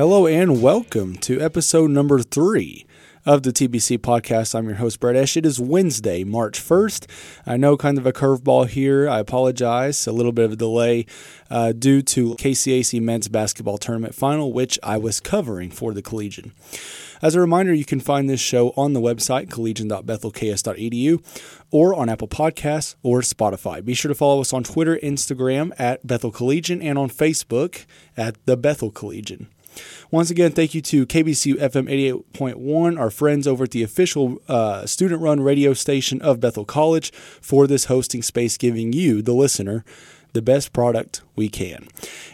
Hello and welcome to episode number three of the TBC podcast. I'm your host, Brett Esch. It is Wednesday, March 1st. I know kind of a curveball here. I apologize. A little bit of a delay uh, due to KCAC men's basketball tournament final, which I was covering for the Collegian. As a reminder, you can find this show on the website, collegian.bethelks.edu, or on Apple Podcasts or Spotify. Be sure to follow us on Twitter, Instagram at Bethel Collegian, and on Facebook at The Bethel Collegian. Once again, thank you to KBCU FM 88.1, our friends over at the official uh, student run radio station of Bethel College, for this hosting space, giving you, the listener, the best product we can.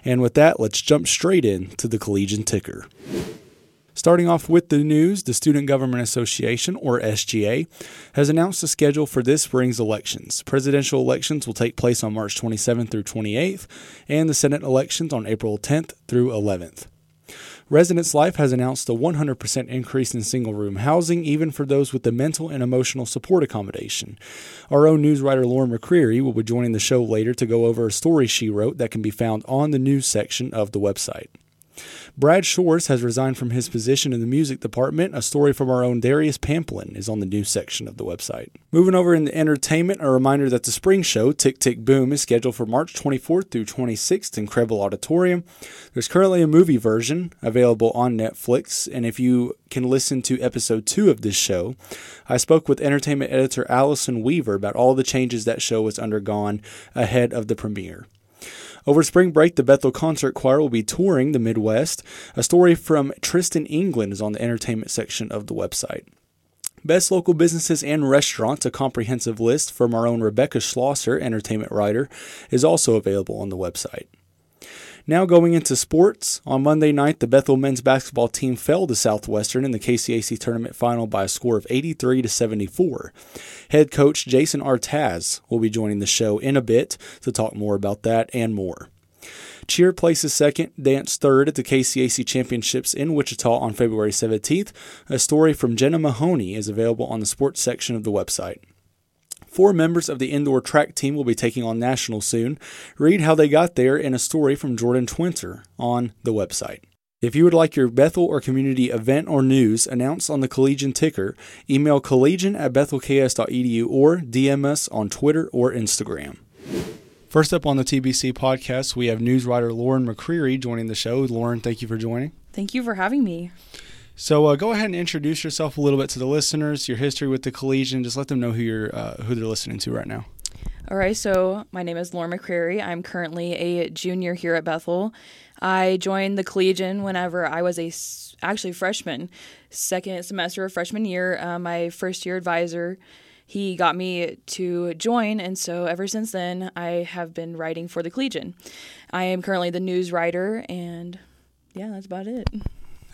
And with that, let's jump straight in to the Collegian Ticker. Starting off with the news, the Student Government Association, or SGA, has announced the schedule for this spring's elections. Presidential elections will take place on March 27th through 28th, and the Senate elections on April 10th through 11th. Residence Life has announced a 100% increase in single room housing, even for those with the mental and emotional support accommodation. Our own news writer Lauren McCreary will be joining the show later to go over a story she wrote that can be found on the news section of the website. Brad Shores has resigned from his position in the music department. A story from our own Darius Pamplin is on the news section of the website. Moving over into entertainment, a reminder that the spring show, Tick Tick Boom, is scheduled for March 24th through 26th in Krehbiel Auditorium. There's currently a movie version available on Netflix, and if you can listen to episode two of this show, I spoke with entertainment editor Allison Weaver about all the changes that show has undergone ahead of the premiere. Over spring break, the Bethel Concert Choir will be touring the Midwest. A story from Tristan England is on the entertainment section of the website. Best local businesses and restaurants, a comprehensive list from our own Rebecca Schlosser, entertainment writer, is also available on the website. Now going into sports, on Monday night, the Bethel men's basketball team fell to Southwestern in the KCAC tournament final by a score of 83 to 74. Head coach Jayson Artaz will be joining the show in a bit to talk more about that and more. Cheer places second, dance third at the KCAC Championships in Wichita on February 17th. A story from Jenna Mahoney is available on the sports section of the website. Four members of the indoor track team will be taking on nationals soon. Read how they got there in a story from Jordan Twinter on the website. If you would like your Bethel or community event or news announced on the Collegian ticker, email collegian at bethelks.edu or DM us on Twitter or Instagram. First up on the TBC podcast, we have news writer Lauren McCreary joining the show. Lauren, thank you for joining. Thank you for having me. So uh, go ahead and introduce yourself a little bit to the listeners, your history with the Collegian. Just let them know who you're uh, who they're listening to right now. All right, so my name is Lauren McCreary. I'm currently a junior here at Bethel. I joined the Collegian whenever I was a actually freshman, second semester of freshman year. Uh, my first year advisor, he got me to join, and so ever since then, I have been writing for the Collegian. I am currently the news writer, and yeah, that's about it.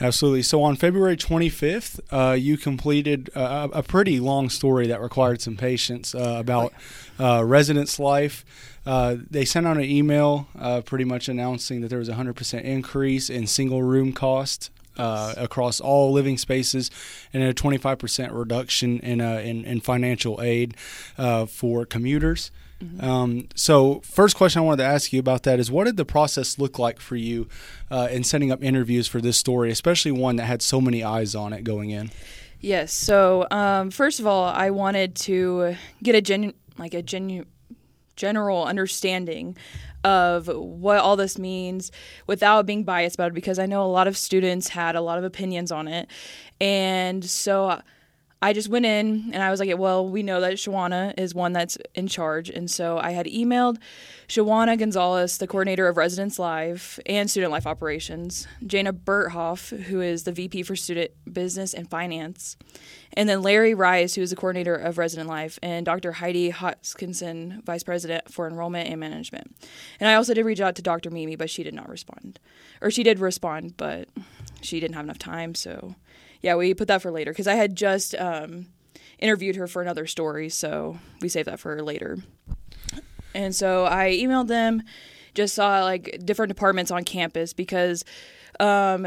Absolutely. So on February 25th, uh, you completed uh, a pretty long story that required some patience uh, about uh, residence life. Uh, they sent out an email uh, pretty much announcing that there was a 100% increase in single room cost uh, across all living spaces and a 25% reduction in, uh, in, in, financial aid uh, for commuters. Mm-hmm. Um, so, first question I wanted to ask you about that is what did the process look like for you uh, in setting up interviews for this story, especially one that had so many eyes on it going in? Yes. So, um, first of all, I wanted to get a genu- like a genu- general understanding of what all this means without being biased about it because I know a lot of students had a lot of opinions on it. And so I just went in and I was like, well, we know that Shawana is one that's in charge. And so I had emailed Shawana Gonzalez, the coordinator of Residence Life and Student Life Operations, Jana Berthoff, who is the VP for Student Business and Finance, and then Larry Rice, who is the coordinator of Resident Life, and Dr. Heidi Hoskinson, Vice President for Enrollment and Management. And I also did reach out to Dr. Mimi, but she did not respond. Or she did respond, but she didn't have enough time, so yeah, we put that for later because I had just um, interviewed her for another story, so we saved that for later. And so I emailed them, just saw like different departments on campus because um,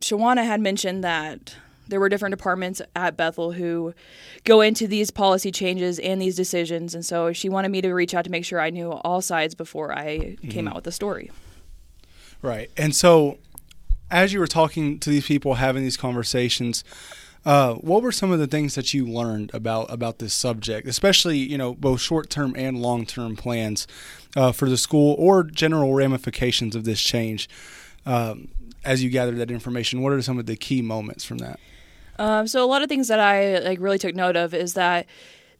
Shawana had mentioned that there were different departments at Bethel who go into these policy changes and these decisions. And so she wanted me to reach out to make sure I knew all sides before I mm-hmm. came out with the story. Right. And so as you were talking to these people, having these conversations, uh, what were some of the things that you learned about about this subject, especially you know both short term and long term plans uh, for the school or general ramifications of this change? Um, as you gather that information, what are some of the key moments from that? Um, so a lot of things that I like really took note of is that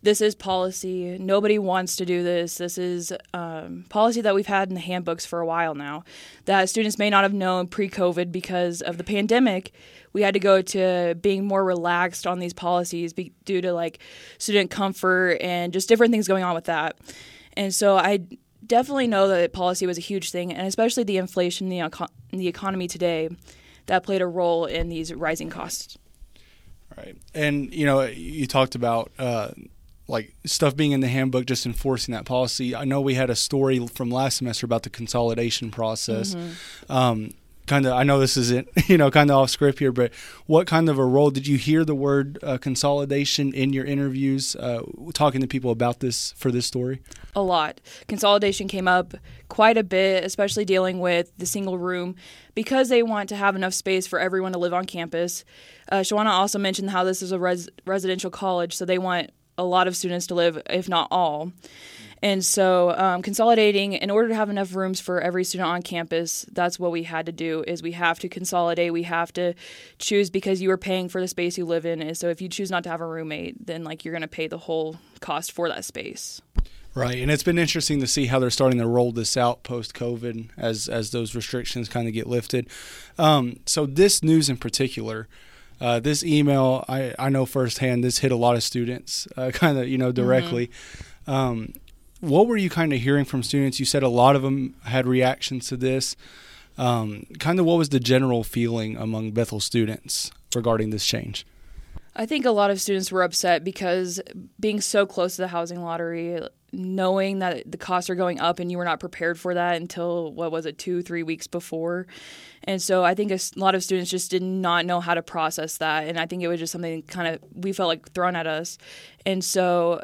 this is policy. Nobody wants to do this. This is um, policy that we've had in the handbooks for a while now that students may not have known pre COVID because of the pandemic. We had to go to being more relaxed on these policies be- due to like student comfort and just different things going on with that. And so I definitely know that policy was a huge thing, and especially the inflation in the, eco- in the economy today that played a role in these rising costs. Right. And, you know, you talked about uh, like stuff being in the handbook, just enforcing that policy. I know we had a story from last semester about the consolidation process. Mm-hmm. Um, kind of, I know this isn't, you know, kind of off script here, but what kind of a role did you hear the word uh, consolidation in your interviews, uh, talking to people about this for this story? A lot. Consolidation came up quite a bit, especially dealing with the single room because they want to have enough space for everyone to live on campus. Uh, Shawana also mentioned how this is a res- residential college, so they want a lot of students to live, if not all. And so, um, consolidating in order to have enough rooms for every student on campus, that's what we had to do. Is we have to consolidate. We have to choose because you are paying for the space you live in. And so, if you choose not to have a roommate, then like you're going to pay the whole cost for that space. Right, and it's been interesting to see how they're starting to roll this out post COVID as as those restrictions kind of get lifted. Um, so this news in particular, uh, this email, I, I know firsthand, this hit a lot of students, uh, kind of, you know, directly. Mm-hmm. Um, what were you kind of hearing from students? You said a lot of them had reactions to this. Um, kind of what was the general feeling among Bethel students regarding this change? I think a lot of students were upset because being so close to the housing lottery, knowing that the costs are going up and you were not prepared for that until what was it, two, three weeks before. And so I think a lot of students just did not know how to process that. And I think it was just something kind of we felt like thrown at us. And so,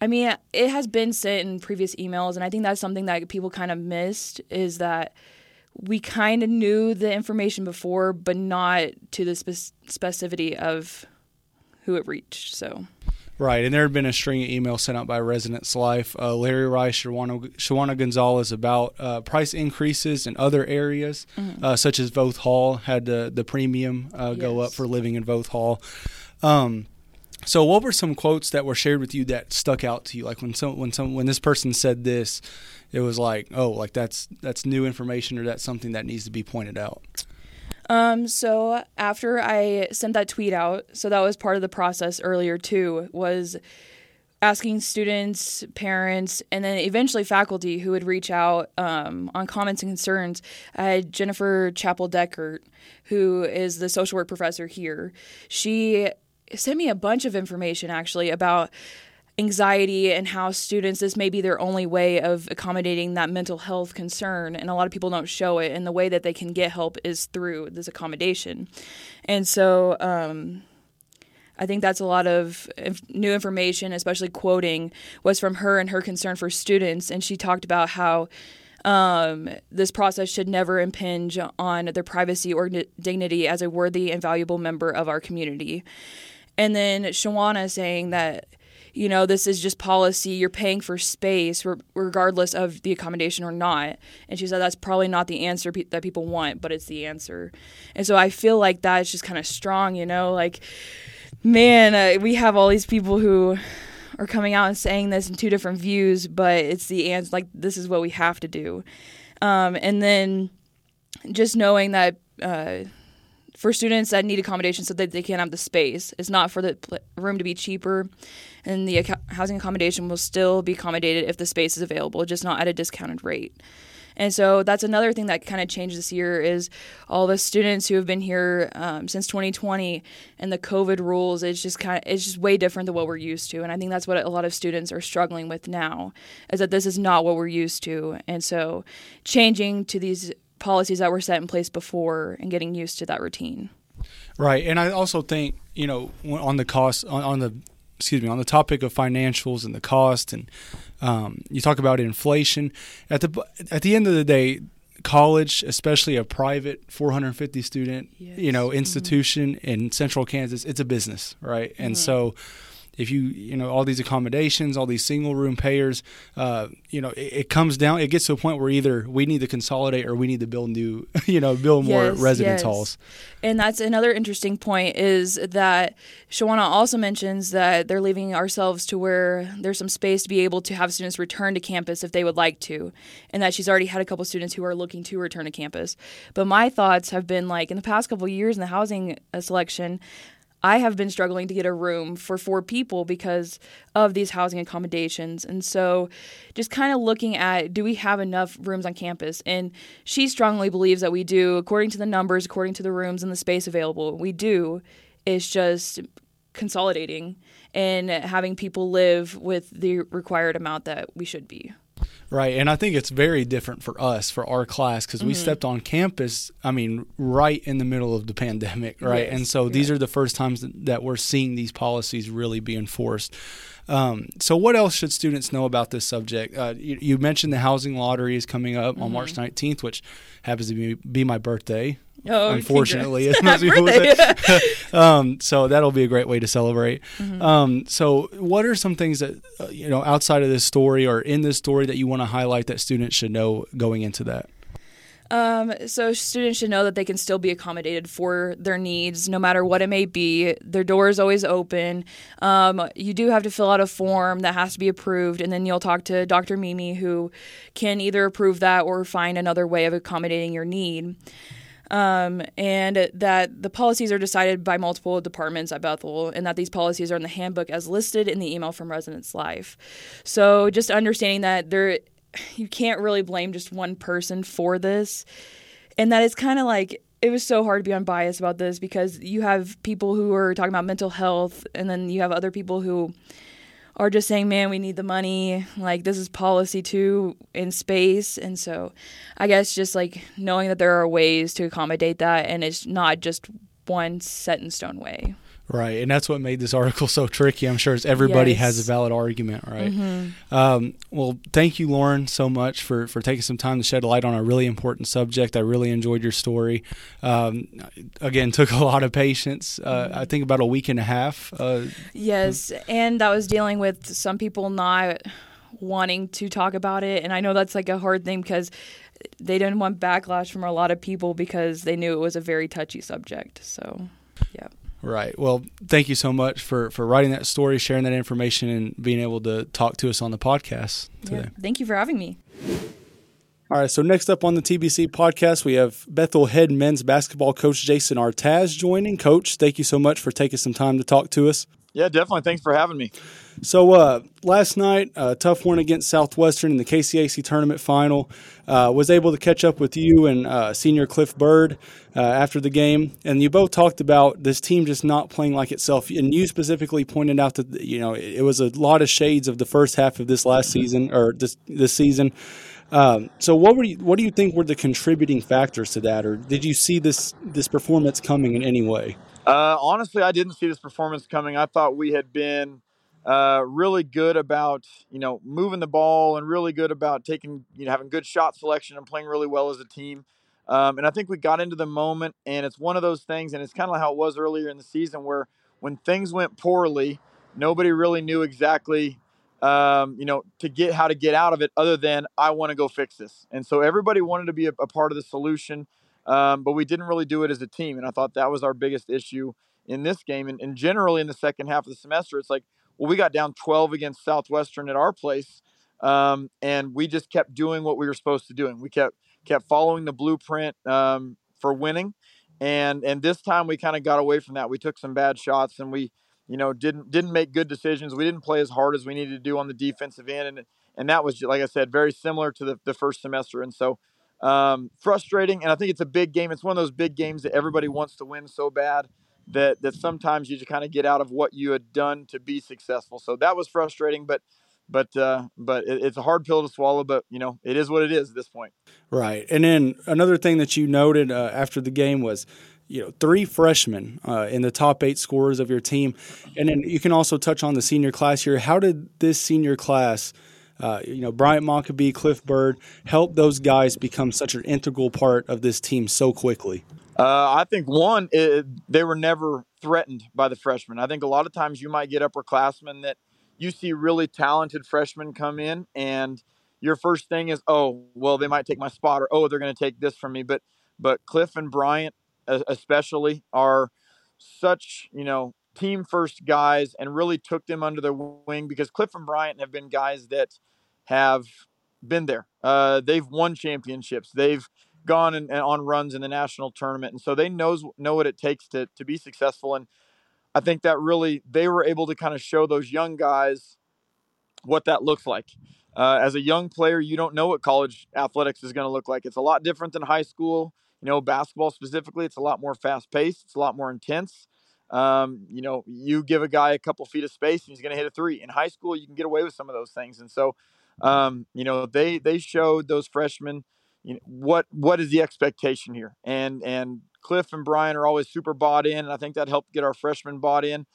I mean, it has been sent in previous emails. And I think that's something that people kind of missed is that we kind of knew the information before, but not to the spe- specificity of who it reached. So. Right, and there had been a string of emails sent out by Residence Life, uh, Larry Rice, Shawana, Shawana Gonzalez about uh, price increases in other areas, mm-hmm. uh, such as Voth Hall had the the premium yes. Uh, go up for living in Voth Hall. Um, so, what were some quotes that were shared with you that stuck out to you? Like when some when some when this person said this, it was like, oh, like that's that's new information or that's something that needs to be pointed out. Um, so after I sent that tweet out, so that was part of the process earlier too, was asking students, parents, and then eventually faculty who would reach out um, on comments and concerns. I had Jennifer Chappell Deckert, who is the social work professor here. She sent me a bunch of information actually about anxiety and how students this may be their only way of accommodating that mental health concern and a lot of people don't show it and the way that they can get help is through this accommodation and so um, i think that's a lot of new information especially quoting was from her and her concern for students and she talked about how um, this process should never impinge on their privacy or dignity as a worthy and valuable member of our community. And then Shawana saying that you know, this is just policy. You're paying for space re- regardless of the accommodation or not. And she said that's probably not the answer pe- that people want, but it's the answer. And so I feel like that is just kind of strong, you know, like, man, uh, we have all these people who are coming out and saying this in two different views, but it's the answer. Like, this is what we have to do. Um, and then just knowing that. Uh, for students that need accommodation so that they can have the space. It's not for the room to be cheaper, and the housing accommodation will still be accommodated if the space is available, just not at a discounted rate. And so that's another thing that kind of changed this year is all the students who have been here um, since 2020 and the COVID rules. It's just kind of it's just way different than what we're used to, and I think that's what a lot of students are struggling with now, is that this is not what we're used to, and so changing to these policies that were set in place before and getting used to that routine. Right, and I also think you know on the cost on, on the excuse me on the topic of financials and the cost and um, you talk about inflation at the at the end of the day college, especially a private 450 student, yes. you know, mm-hmm. institution mm-hmm. in central Kansas, it's a business, right? And mm-hmm. so if you you know all these accommodations, all these single room payers, uh, you know, it, it, comes down. It gets to a point where either we need to consolidate or we need to build new, you know, build more yes, residence yes. halls. And that's another interesting point is that Shawana also mentions that they're leaving ourselves to where there's some space to be able to have students return to campus if they would like to, and that she's already had a couple students who are looking to return to campus. But my thoughts have been like in the past couple years in the housing uh, selection. I have been struggling to get a room for four people because of these housing accommodations. And so, just kind of looking at do we have enough rooms on campus? And she strongly believes that we do, according to the numbers, according to the rooms and the space available. We do. It's just consolidating and having people live with the required amount that we should be. Right. And I think it's very different for us, for our class, because mm-hmm. we stepped on campus, I mean, right in the middle of the pandemic, right? Yes. And so these are the first times that we're seeing these policies really be enforced. Um, so, what else should students know about this subject? Uh, you, you, mentioned the housing lottery is coming up mm-hmm. on March 19th, which happens to be, be my birthday. Oh, unfortunately, as most people say. um, so that'll be a great way to celebrate. Mm-hmm. Um, so, what are some things that uh, you know outside of this story or in this story that you want to highlight that students should know going into that? Um, so students should know that they can still be accommodated for their needs, no matter what it may be. Their door is always open. Um, you do have to fill out a form that has to be approved, and then you'll talk to Dr. Mimi, who can either approve that or find another way of accommodating your need um, and that the policies are decided by multiple departments at Bethel, and that these policies are in the handbook as listed in the email from Residence Life. So just understanding that there, you can't really blame just one person for this, and that it's kind of like it was so hard to be unbiased about this because you have people who are talking about mental health, and then you have other people who are just saying, man, we need the money. Like, this is policy too in space. And so I guess just like knowing that there are ways to accommodate that and it's not just one set in stone way. Right, and that's what made this article so tricky. I'm sure as everybody yes. has a valid argument, right? Mm-hmm. Um, well, thank you, Lauren, so much for for taking some time to shed light on a really important subject. I really enjoyed your story. Um, again, took a lot of patience. Uh. I think about a week and a half. Uh, yes, and that was dealing with some people not wanting to talk about it, and I know that's like a hard thing because they didn't want backlash from a lot of people because they knew it was a very touchy subject. So, yeah. Right. Well, thank you so much for for writing that story, sharing that information, and being able to talk to us on the podcast today. Yeah, thank you for having me. All right. So next up on the TBC podcast, we have Bethel head men's basketball coach Jayson Artaz joining. Coach, thank you so much for taking some time to talk to us. Yeah, definitely. Thanks for having me. So uh, last night, a tough one against Southwestern in the KCAC tournament final. Uh, was able to catch up with you and uh, senior Cliff Bird uh, after the game, and you both talked about this team just not playing like itself. And you specifically pointed out that you know it, was a lot of shades of the first half of this last season or this this season. Um, so what were you, what do you think were the contributing factors to that, or did you see this this performance coming in any way? Uh, honestly, I didn't see this performance coming. I thought we had been uh, really good about you know moving the ball and really good about taking you know having good shot selection and playing really well as a team. Um, and I think we got into the moment, and it's one of those things, and it's kind of like how it was earlier in the season, where when things went poorly, nobody really knew exactly um, you know, to get how to get out of it other than I want to go fix this. And so everybody wanted to be a, a part of the solution. Um, but we didn't really do it as a team. And I thought that was our biggest issue in this game. And, and generally in the second half of the semester, it's like, well, we got down 12 against Southwestern at our place. Um, and we just kept doing what we were supposed to do. And we kept, kept following the blueprint um, for winning. And, and this time we kind of got away from that. We took some bad shots and we, you know, didn't, didn't make good decisions. We didn't play as hard as we needed to do on the defensive end. And, and that was, like I said, very similar to the, the first semester. And so, um, frustrating, and I think it's a big game. It's one of those big games that everybody wants to win so bad that that sometimes you just kind of get out of what you had done to be successful. So that was frustrating, but but uh, but it, it's a hard pill to swallow. But you know, it is what it is at this point. Right, and then another thing that you noted uh, after the game was you know three freshmen uh, in the top eight scorers of your team, and then you can also touch on the senior class here. How did this senior class uh, you know, Bryant Mockabee, Cliff Bird, help those guys become such an integral part of this team so quickly? Uh, I think one, it, they were never threatened by the freshmen. I think a lot of times you might get upperclassmen that you see really talented freshmen come in, and your first thing is, oh, well, they might take my spot, or oh, they're going to take this from me. But but Cliff and Bryant, especially, are such you know team first guys, and really took them under their wing because Cliff and Bryant have been guys that have been there. Uh, they've won championships. They've gone and, and, on runs in the national tournament, and so they knows know what it takes to to be successful. And I think that really they were able to kind of show those young guys what that looks like. Uh, as a young player, you don't know what college athletics is going to look like. It's a lot different than high school. You know, basketball specifically, it's a lot more fast paced. It's a lot more intense. Um, you know, you give a guy a couple feet of space and he's going to hit a three. In high school, you can get away with some of those things. And so, um, you know, they they showed those freshmen, you know, what what is the expectation here? And and Cliff and Bryant are always super bought in, and I think that helped get our freshmen bought in.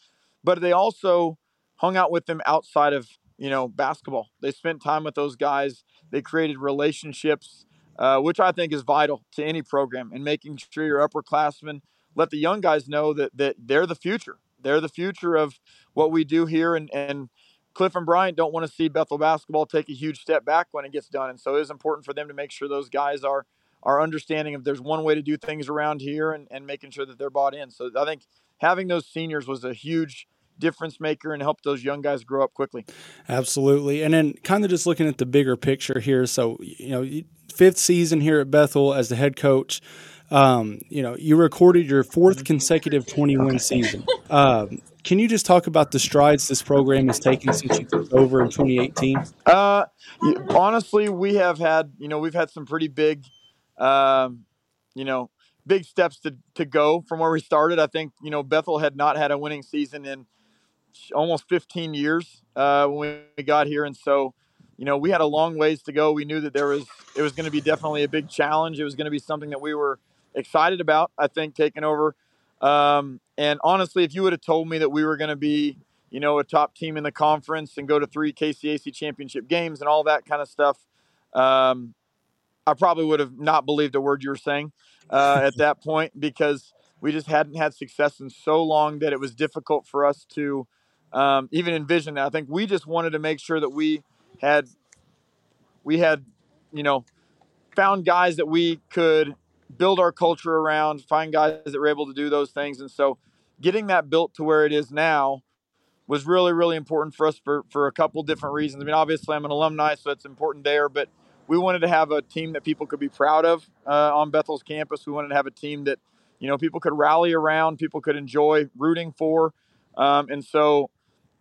But they also hung out with them outside of you know basketball. They spent time with those guys. They created relationships, uh, which I think is vital to any program, and making sure your upperclassmen let the young guys know that that they're the future. They're the future of what we do here, and and Cliff and Bryant don't want to see Bethel basketball take a huge step back when it gets done, and so it is important for them to make sure those guys are are understanding of there's one way to do things around here, and and making sure that they're bought in. So I think having those seniors was a huge difference maker and help those young guys grow up quickly. Absolutely. And then kind of just looking at the bigger picture here. So, you know, fifth season here at Bethel as the head coach. Um, you know, you recorded your fourth consecutive 20 win season. Um, can you just talk about the strides this program has taken since you took over in 2018? Uh, honestly, we have had, you know, we've had some pretty big, um, you know, big steps to, to go from where we started. I think, you know, Bethel had not had a winning season in almost 15 years uh, when we got here. And so, you know, we had a long ways to go. We knew that there was, it was going to be definitely a big challenge. It was going to be something that we were excited about, I think, taking over. Um, and honestly, if you would have told me that we were going to be, you know, a top team in the conference and go to three KCAC championship games and all that kind of stuff, um, I probably would have not believed a word you were saying uh, at that point because we just hadn't had success in so long that it was difficult for us to um, even envision that. I think we just wanted to make sure that we had we had you know found guys that we could build our culture around, find guys that were able to do those things, and so getting that built to where it is now was really really important for us for for a couple different reasons. I mean, obviously I'm an alumni, so it's important there, but we wanted to have a team that people could be proud of uh, on Bethel's campus. We wanted to have a team that you know people could rally around, people could enjoy rooting for, um, and so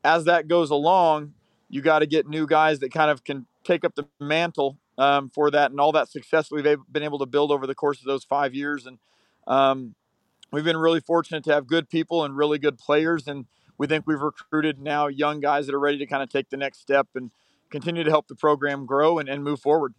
as that goes along, you got to get new guys that kind of can take up the mantle um, for that and all that success that we've been able to build over the course of those five years. And um, we've been really fortunate to have good people and really good players. And we think we've recruited now young guys that are ready to kind of take the next step and continue to help the program grow and, and move forward.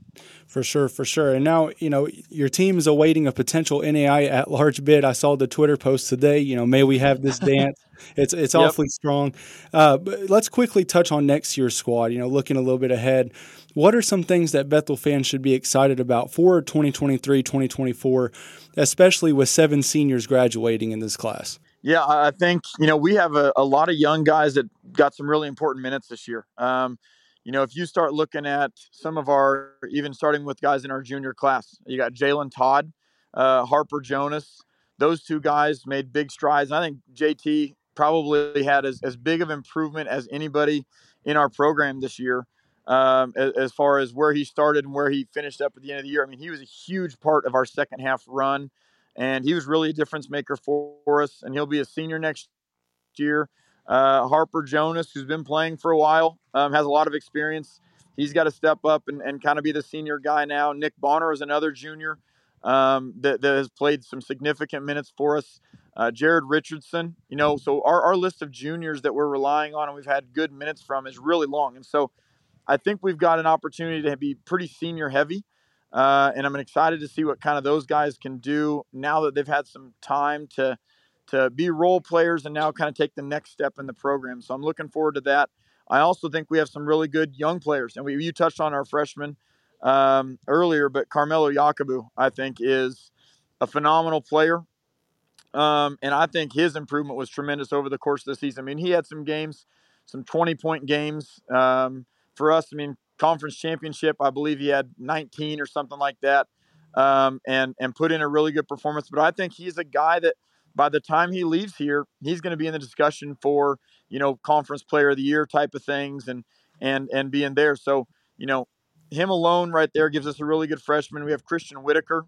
For sure, for sure. And now, you know, your team is awaiting a potential NAIA at large bid. I saw the Twitter post today, you know, may we have this dance. It's it's yep. awfully strong. Uh, but let's quickly touch on next year's squad, you know, looking a little bit ahead. What are some things that Bethel fans should be excited about for 2023, 2024, especially with seven seniors graduating in this class? Yeah, I think, you know, we have a, a lot of young guys that got some really important minutes this year. Um, you know, if you start looking at some of our, even starting with guys in our junior class, you got Jalen Todd, uh, Harper Jonas. Those two guys made big strides. I think JT probably had as, as big of improvement as anybody in our program this year um, as, as, far as where he started and where he finished up at the end of the year. I mean, he was a huge part of our second half run, and he was really a difference maker for, for us. And he'll be a senior next year. Uh, Harper Jonas, who's been playing for a while, um, has a lot of experience. He's got to step up and, and kind of be the senior guy now. Nick Bonner is another junior um, that, that, has played some significant minutes for us. Uh, Jared Richardson, you know, so our, our list of juniors that we're relying on and we've had good minutes from is really long. And so I think we've got an opportunity to be pretty senior heavy. Uh, and I'm excited to see what kind of those guys can do now that they've had some time to to be role players and now kind of take the next step in the program. So I'm looking forward to that. I also think we have some really good young players. And we, you touched on our freshman um, earlier, but Carmelo Yakubu, I think, is a phenomenal player. Um, and I think his improvement was tremendous over the course of the season. I mean, he had some games, some 20 point games um, for us. I mean, conference championship, I believe he had 19 or something like that, um, and and put in a really good performance. But I think he's a guy that by the time he leaves here, he's going to be in the discussion for you know conference player of the year type of things, and and and being there. So you know, him alone right there gives us a really good freshman. We have Christian Whitaker,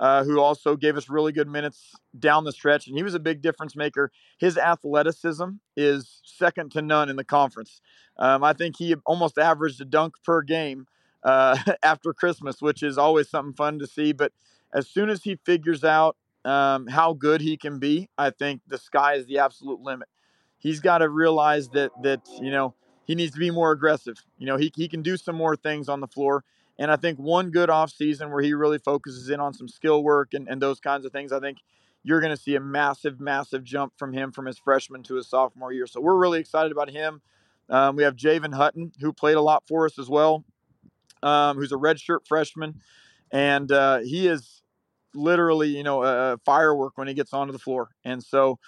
uh, who also gave us really good minutes down the stretch, and he was a big difference maker. His athleticism is second to none in the conference. Um, I think he almost averaged a dunk per game uh, after Christmas, which is always something fun to see. But as soon as he figures out um, how good he can be, I think the sky is the absolute limit. He's got to realize that that you know he needs to be more aggressive. You know, he, he can do some more things on the floor. And I think one good off season where he really focuses in on some skill work and, and those kinds of things, I think you're going to see a massive, massive jump from him from his freshman to his sophomore year. So we're really excited about him. Um, we have Javen Hutton, who played a lot for us as well, um, who's a redshirt freshman. And uh, he is literally, you know, a firework when he gets onto the floor. And so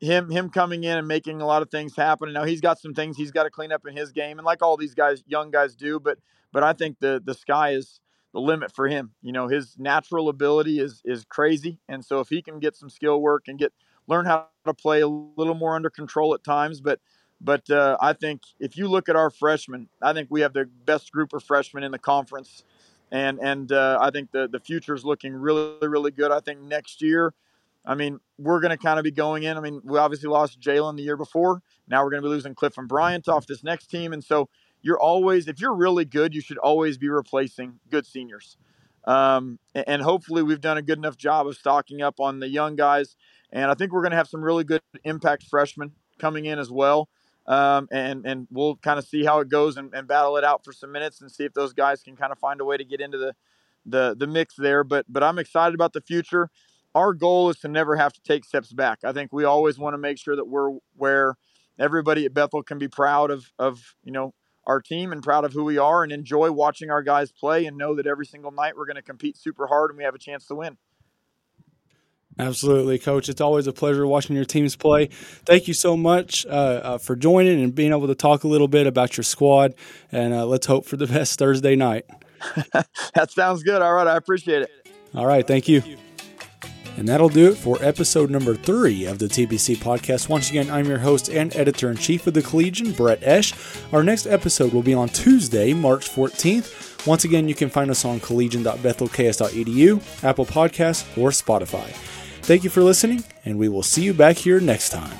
him him coming in and making a lot of things happen. And now he's got some things he's got to clean up in his game, and like all these guys, young guys do. But but I think the the sky is the limit for him. You know, his natural ability is is crazy, and so if he can get some skill work and get learn how to play a little more under control at times, but but uh, I think if you look at our freshmen, I think we have the best group of freshmen in the conference, and and uh, I think the the future is looking really really good. I think next year I mean, we're going to kind of be going in. I mean, we obviously lost Jalen the year before. Now we're going to be losing Cliff and Bryant off this next team. And so you're always, if you're really good, you should always be replacing good seniors. Um, and hopefully we've done a good enough job of stocking up on the young guys. And I think we're going to have some really good impact freshmen coming in as well. Um, and, and we'll kind of see how it goes and, and battle it out for some minutes and see if those guys can kind of find a way to get into the, the, the mix there. But, but I'm excited about the future our goal is to never have to take steps back. I think we always want to make sure that we're where everybody at Bethel can be proud of of you know our team and proud of who we are and enjoy watching our guys play and know that every single night we're going to compete super hard and we have a chance to win. Absolutely, Coach. It's always a pleasure watching your teams play. Thank you so much uh, uh, for joining and being able to talk a little bit about your squad. And uh, let's hope for the best Thursday night. that sounds good. All right. I appreciate it. All right. Thank you. And that'll do it for episode number three of the TBC podcast. Once again, I'm your host and editor in chief of the Collegian, Brett Esch. Our next episode will be on Tuesday, March 14th. Once again, you can find us on collegian.bethelks.edu, Apple Podcasts, or Spotify. Thank you for listening, and we will see you back here next time.